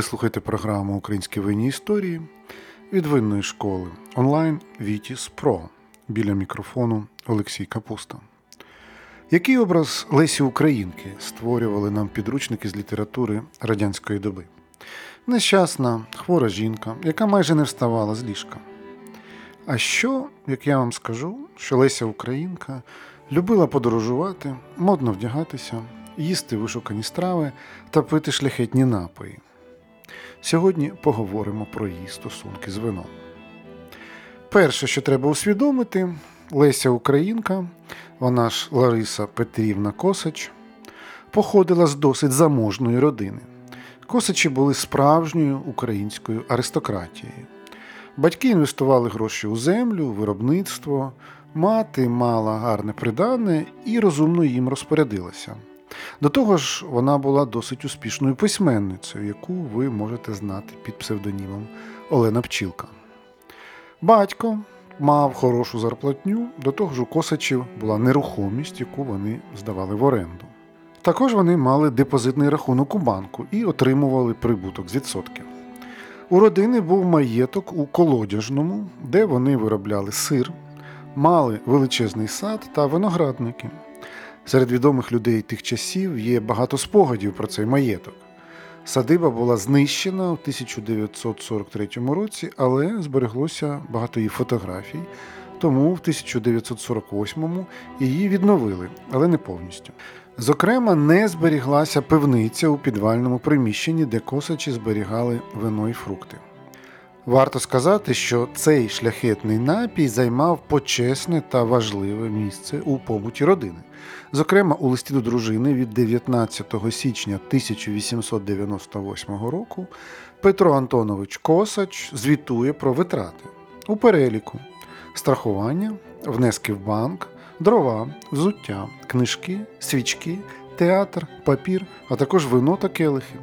Ви слухаєте програму Українські винні історії від винної школи онлайн Вітіс Про біля мікрофону Олексій Капуста. Який образ Лесі Українки створювали нам підручники з літератури радянської доби? Нещасна, хвора жінка, яка майже не вставала з ліжка. А що, як я вам скажу, що Леся Українка любила подорожувати, модно вдягатися, їсти вишукані страви та пити шляхетні напої. Сьогодні поговоримо про її стосунки з вином. Перше, що треба усвідомити, Леся Українка, вона ж Лариса Петрівна Косач, походила з досить заможної родини. Косачі були справжньою українською аристократією. Батьки інвестували гроші у землю, виробництво, мати мала гарне придане і розумно їм розпорядилася. До того ж, вона була досить успішною письменницею, яку ви можете знати під псевдонімом Олена Пчілка. Батько мав хорошу зарплатню, до того ж у Косачів була нерухомість, яку вони здавали в оренду. Також вони мали депозитний рахунок у банку і отримували прибуток з відсотків. У родини був маєток у колодяжному, де вони виробляли сир, мали величезний сад та виноградники. Серед відомих людей тих часів є багато спогадів про цей маєток. Садиба була знищена у 1943 році, але збереглося багато її фотографій, тому в 1948-му її відновили, але не повністю. Зокрема, не зберіглася пивниця у підвальному приміщенні, де косачі зберігали вино і фрукти. Варто сказати, що цей шляхетний напій займав почесне та важливе місце у побуті родини. Зокрема, у листі до дружини від 19 січня 1898 року Петро Антонович Косач звітує про витрати у переліку страхування, внески в банк, дрова, взуття, книжки, свічки, театр, папір, а також вино та келихи.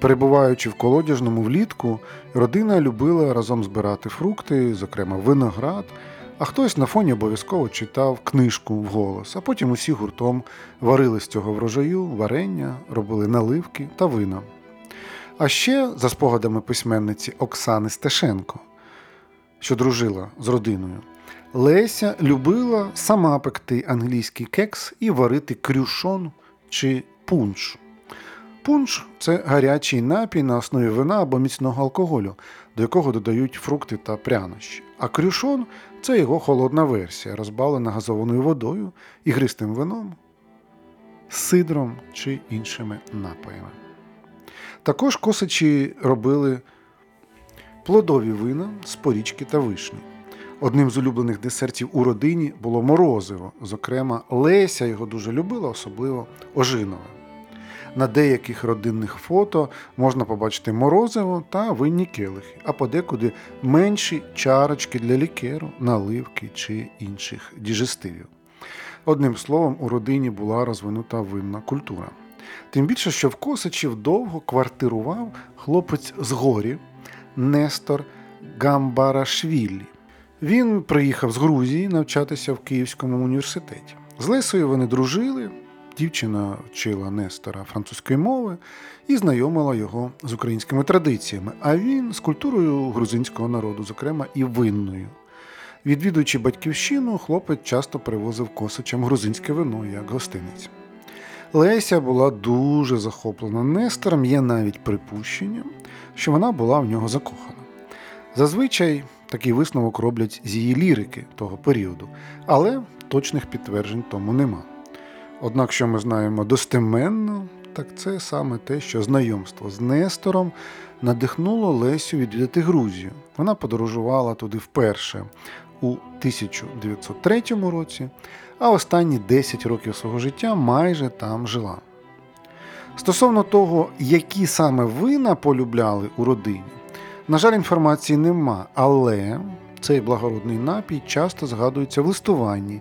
Перебуваючи в колодяжному влітку, родина любила разом збирати фрукти, зокрема виноград, а хтось на фоні обов'язково читав книжку вголос, а потім усі гуртом варили з цього врожаю, варення, робили наливки та вина. А ще, за спогадами письменниці Оксани Стешенко, що дружила з родиною, Леся любила сама пекти англійський кекс і варити крюшон чи пунш. Пунш це гарячий напій на основі вина або міцного алкоголю, до якого додають фрукти та прянощі. А крюшон це його холодна версія, розбавлена газованою водою, ігристим вином, сидром чи іншими напоями. Також косачі робили плодові вина з порічки та вишні. Одним з улюблених десертів у родині було морозиво. Зокрема, Леся його дуже любила, особливо ожинове. На деяких родинних фото можна побачити морозиво та винні келихи, а подекуди менші чарочки для лікеру, наливки чи інших діжестивів. Одним словом, у родині була розвинута винна культура. Тим більше, що в Косачів довго квартирував хлопець з горі Нестор Гамбарашвілі. Він приїхав з Грузії навчатися в Київському університеті. З Лесою вони дружили. Дівчина вчила Нестора французької мови і знайомила його з українськими традиціями, а він з культурою грузинського народу, зокрема і винною. Відвідуючи батьківщину, хлопець часто привозив косачам грузинське вино як гостиниць. Леся була дуже захоплена Нестором, є навіть припущення, що вона була в нього закохана. Зазвичай такий висновок роблять з її лірики того періоду, але точних підтверджень тому нема. Однак, що ми знаємо достеменно, так це саме те, що знайомство з Нестором надихнуло Лесю відвідати Грузію. Вона подорожувала туди вперше у 1903 році, а останні 10 років свого життя майже там жила. Стосовно того, які саме вина полюбляли у родині, на жаль, інформації нема, але цей благородний напій часто згадується в листуванні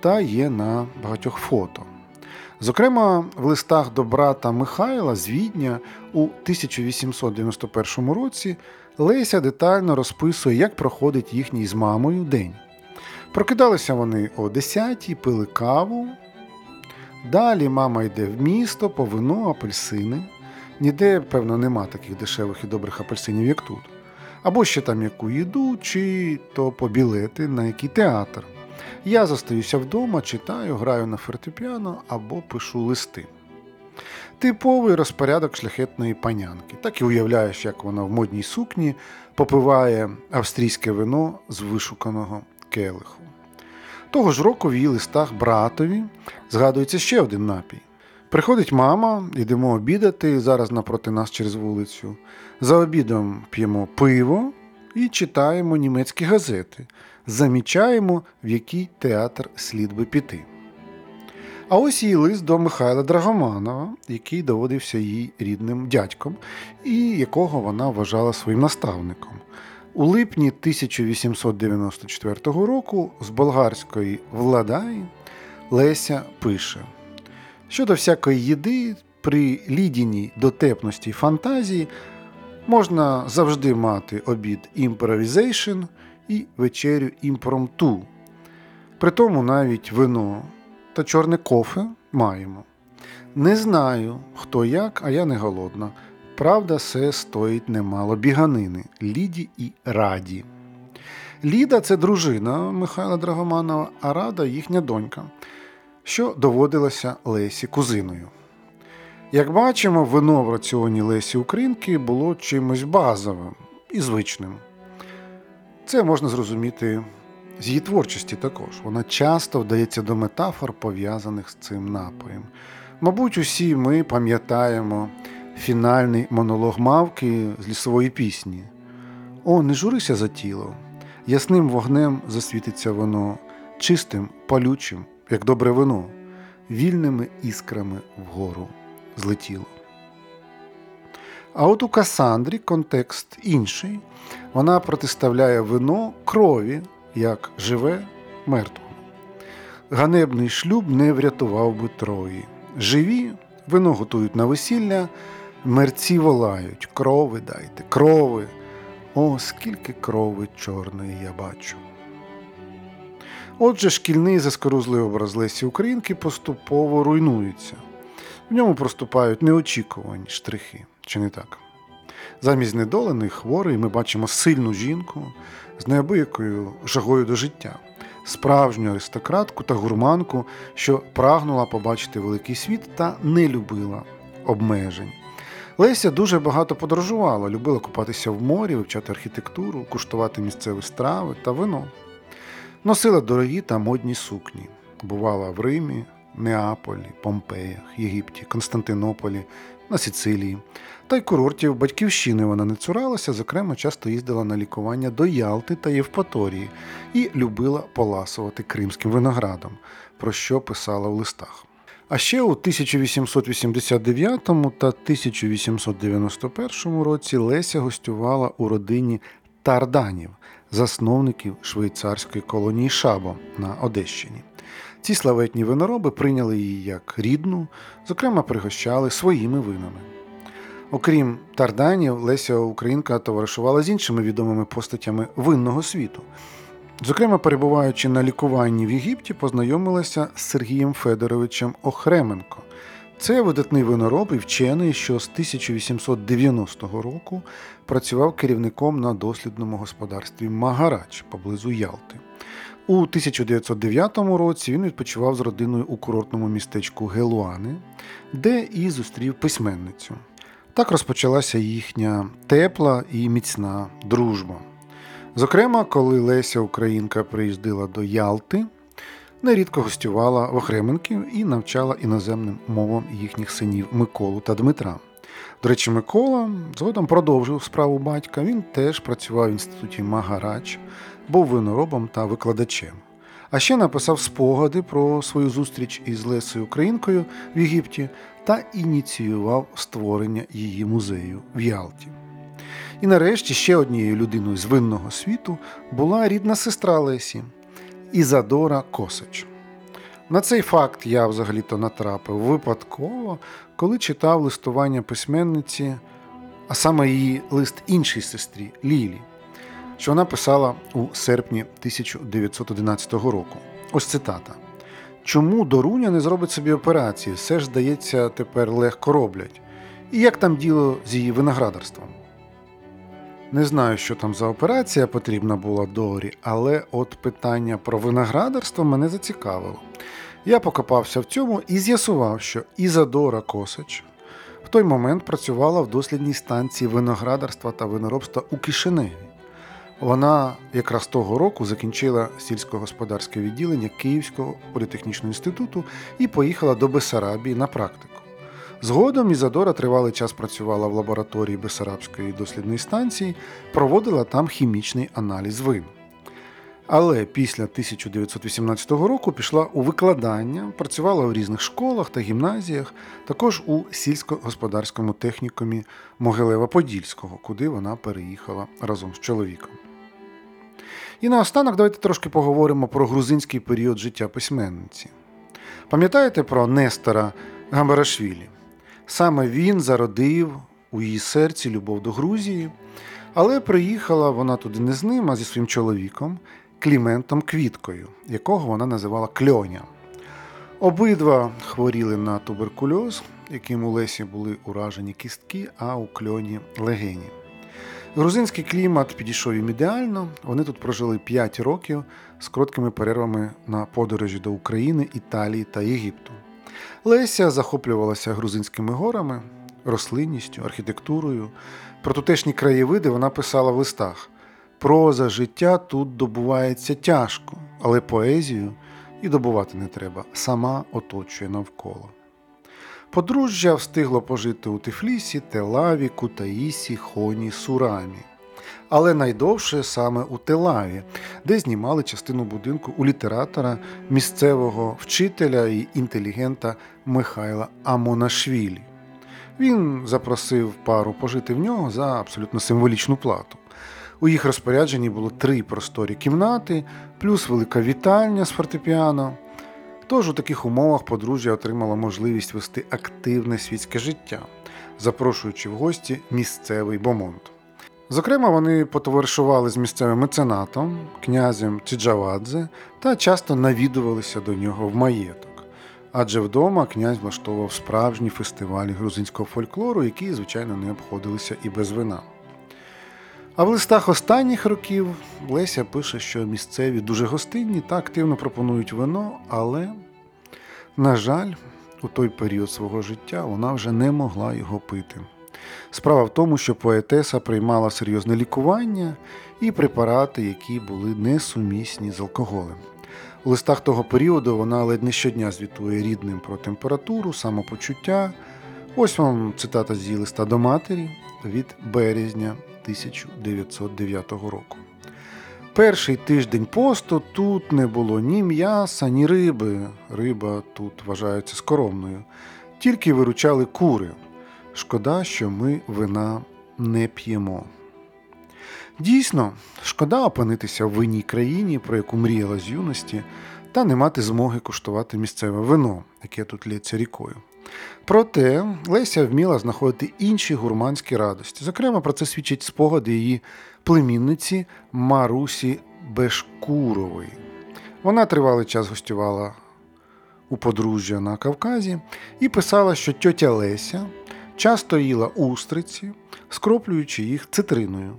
та є на багатьох фото. Зокрема, в листах до брата Михайла з Відня у 1891 році Леся детально розписує, як проходить їхній з мамою день. Прокидалися вони о 10 пили каву. Далі мама йде в місто по вино, апельсини. Ніде, певно, нема таких дешевих і добрих апельсинів, як тут. Або ще там яку їду, чи то побілети на який театр. Я зостаюся вдома, читаю, граю на фортепіано або пишу листи. Типовий розпорядок шляхетної панянки. Так і уявляєш, як вона в модній сукні попиває австрійське вино з вишуканого келиху. Того ж року в її листах братові згадується ще один напій. Приходить мама, йдемо обідати зараз напроти нас через вулицю. За обідом п'ємо пиво і читаємо німецькі газети, замічаємо, в який театр слід би піти. А ось її лист до Михайла Драгоманова, який доводився їй рідним дядьком, і якого вона вважала своїм наставником. У липні 1894 року з болгарської владаї Леся пише: щодо всякої їди, при Лідіній дотепності й фантазії можна завжди мати обід improvisation і вечерю impromptu. При тому навіть вино та чорне кофе маємо. Не знаю, хто як, а я не голодна. Правда, все стоїть немало біганини Ліді і Раді. Ліда це дружина Михайла Драгоманова, а Рада їхня донька, що доводилася Лесі кузиною. Як бачимо, вино в раціоні Лесі Українки було чимось базовим і звичним. Це можна зрозуміти з її творчості також. Вона часто вдається до метафор, пов'язаних з цим напоєм. Мабуть, усі ми пам'ятаємо фінальний монолог мавки з лісової пісні. О, не журися за тіло. Ясним вогнем засвітиться воно, чистим, палючим, як добре вино, вільними іскрами вгору злетіло. А от у Касандрі контекст інший. Вона протиставляє вино крові, як живе мертвому. Ганебний шлюб не врятував би Трої. Живі вино готують на весілля, мерці волають, крови дайте, крови. О, скільки крови чорної я бачу. Отже, шкільний заскорузлий образ Лесі Українки поступово руйнується. В ньому проступають неочікувані штрихи, чи не так? Замість недолений хворий ми бачимо сильну жінку з неабиякою жагою до життя, справжню аристократку та гурманку, що прагнула побачити великий світ та не любила обмежень. Леся дуже багато подорожувала, любила купатися в морі, вивчати архітектуру, куштувати місцеві страви та вино. Носила дорогі та модні сукні, бувала в Римі, Неаполі, Помпеях, Єгипті, Константинополі, на Сицилії. Та й курортів батьківщини вона не цуралася, зокрема, часто їздила на лікування до Ялти та Євпаторії і любила поласувати кримським виноградом, про що писала в листах. А ще у 1889 та 1891 році Леся гостювала у родині Тарданів, засновників швейцарської колонії Шабо на Одещині. Ці славетні винороби прийняли її як рідну, зокрема, пригощали своїми винами. Окрім Тарданів, Леся Українка товаришувала з іншими відомими постатями винного світу. Зокрема, перебуваючи на лікуванні в Єгипті, познайомилася з Сергієм Федоровичем Охременко. Це видатний винороб і вчений, що з 1890 року працював керівником на дослідному господарстві Магарач поблизу Ялти. У 1909 році він відпочивав з родиною у курортному містечку Гелуани, де і зустрів письменницю. Так розпочалася їхня тепла і міцна дружба. Зокрема, коли Леся Українка приїздила до Ялти, нерідко гостювала в Охременків і навчала іноземним мовам їхніх синів Миколу та Дмитра. До речі, Микола згодом продовжив справу батька. Він теж працював в інституті Магарач, був виноробом та викладачем. А ще написав спогади про свою зустріч із Лесою Українкою в Єгипті та ініціював створення її музею в Ялті. І нарешті ще однією людиною з винного світу була рідна сестра Лесі Ізадора Косач. На цей факт я взагалі-то натрапив випадково, коли читав листування письменниці, а саме її лист іншій сестрі Лілі, що вона писала у серпні 1911 року. Ось цитата. Чому Доруня не зробить собі операції? Все ж, здається, тепер легко роблять. і як там діло з її виноградарством. Не знаю, що там за операція потрібна була Дорі, але от питання про виноградарство мене зацікавило. Я покопався в цьому і з'ясував, що Ізадора Косач в той момент працювала в дослідній станції виноградарства та виноробства у Кишиневі. Вона якраз того року закінчила сільськогосподарське відділення Київського політехнічного інституту і поїхала до Бесарабії на практику. Згодом Ізадора тривалий час працювала в лабораторії Бесарабської дослідної станції, проводила там хімічний аналіз вин. Але після 1918 року пішла у викладання, працювала у різних школах та гімназіях, також у сільськогосподарському технікумі Могилева-Подільського, куди вона переїхала разом з чоловіком. І наостанок давайте трошки поговоримо про грузинський період життя письменниці. Пам'ятаєте про Нестора Гамбарашвілі? Саме він зародив у її серці любов до Грузії, але приїхала вона туди не з ним, а зі своїм чоловіком Кліментом Квіткою, якого вона називала Кльоня. Обидва хворіли на туберкульоз, яким у Лесі були уражені кістки, а у кльоні легені. Грузинський клімат підійшов їм ідеально. Вони тут прожили 5 років з короткими перервами на подорожі до України, Італії та Єгипту. Леся захоплювалася грузинськими горами, рослинністю, архітектурою. Про тутешні краєвиди вона писала в листах. Проза життя тут добувається тяжко, але поезію і добувати не треба, сама оточує навколо. Подружжя встигло пожити у Тифлісі, Телаві, Кутаїсі, Хоні, Сурамі. Але найдовше саме у Телаві, де знімали частину будинку у літератора, місцевого вчителя і інтелігента Михайла Амонашвілі. Він запросив пару пожити в нього за абсолютно символічну плату. У їх розпорядженні було три просторі кімнати, плюс велика вітальня з фортепіано. Тож у таких умовах подружжя отримало можливість вести активне світське життя, запрошуючи в гості місцевий бомонд. Зокрема, вони потоваришували з місцевим меценатом, князем Чіджавадзе та часто навідувалися до нього в маєток. Адже вдома князь влаштовував справжні фестивалі грузинського фольклору, які, звичайно, не обходилися і без вина. А в листах останніх років Леся пише, що місцеві дуже гостинні та активно пропонують вино, але, на жаль, у той період свого життя вона вже не могла його пити. Справа в тому, що поетеса приймала серйозне лікування і препарати, які були несумісні з алкоголем. У листах того періоду вона ледь не щодня звітує рідним про температуру, самопочуття. Ось вам цитата з її листа до матері від березня 1909 року. Перший тиждень посту тут не було ні м'яса, ні риби. Риба тут вважається скоромною, тільки виручали кури. Шкода, що ми вина не п'ємо. Дійсно, шкода опинитися в винній країні, про яку мріяла з юності, та не мати змоги куштувати місцеве вино, яке тут лється рікою. Проте Леся вміла знаходити інші гурманські радості. Зокрема, про це свідчать спогади її племінниці Марусі Бешкурової. Вона тривалий час гостювала у подружжя на Кавказі і писала, що тьотя Леся часто їла устриці, скроплюючи їх цитриною.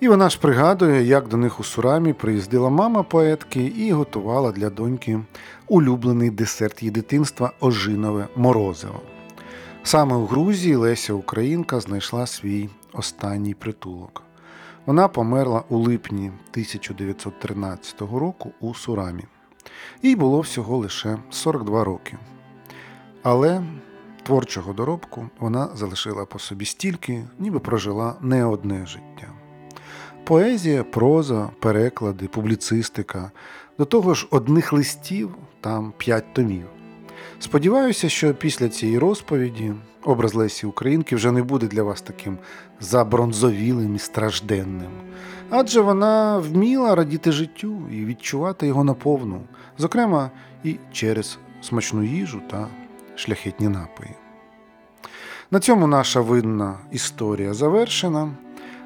І вона ж пригадує, як до них у Сурамі приїздила мама поетки і готувала для доньки улюблений десерт її дитинства ожинове морозиво. Саме у Грузії Леся Українка знайшла свій останній притулок. Вона померла у липні 1913 року у Сурамі. Їй було всього лише 42 роки. Але творчого доробку вона залишила по собі стільки, ніби прожила не одне життя. Поезія, проза, переклади, публіцистика, до того ж, одних листів там п'ять томів. Сподіваюся, що після цієї розповіді образ Лесі Українки вже не буде для вас таким забронзовілим і стражденним, адже вона вміла радіти життю і відчувати його наповну, зокрема і через смачну їжу та шляхетні напої. На цьому наша видна історія завершена,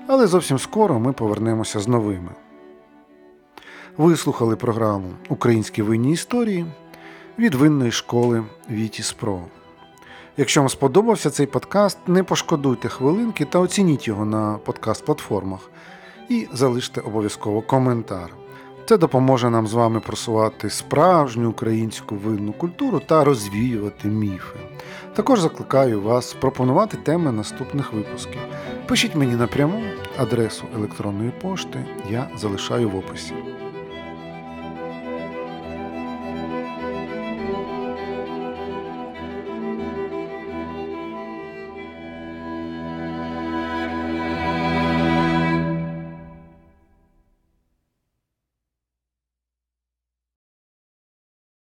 але зовсім скоро ми повернемося з новими. Ви слухали програму Українські винні історії від винної школи Вітіс Про. Якщо вам сподобався цей подкаст, не пошкодуйте хвилинки та оцініть його на подкаст-платформах і залиште обов'язково коментар. Це допоможе нам з вами просувати справжню українську винну культуру та розвіювати міфи. Також закликаю вас пропонувати теми наступних випусків. Пишіть мені напряму адресу електронної пошти, я залишаю в описі.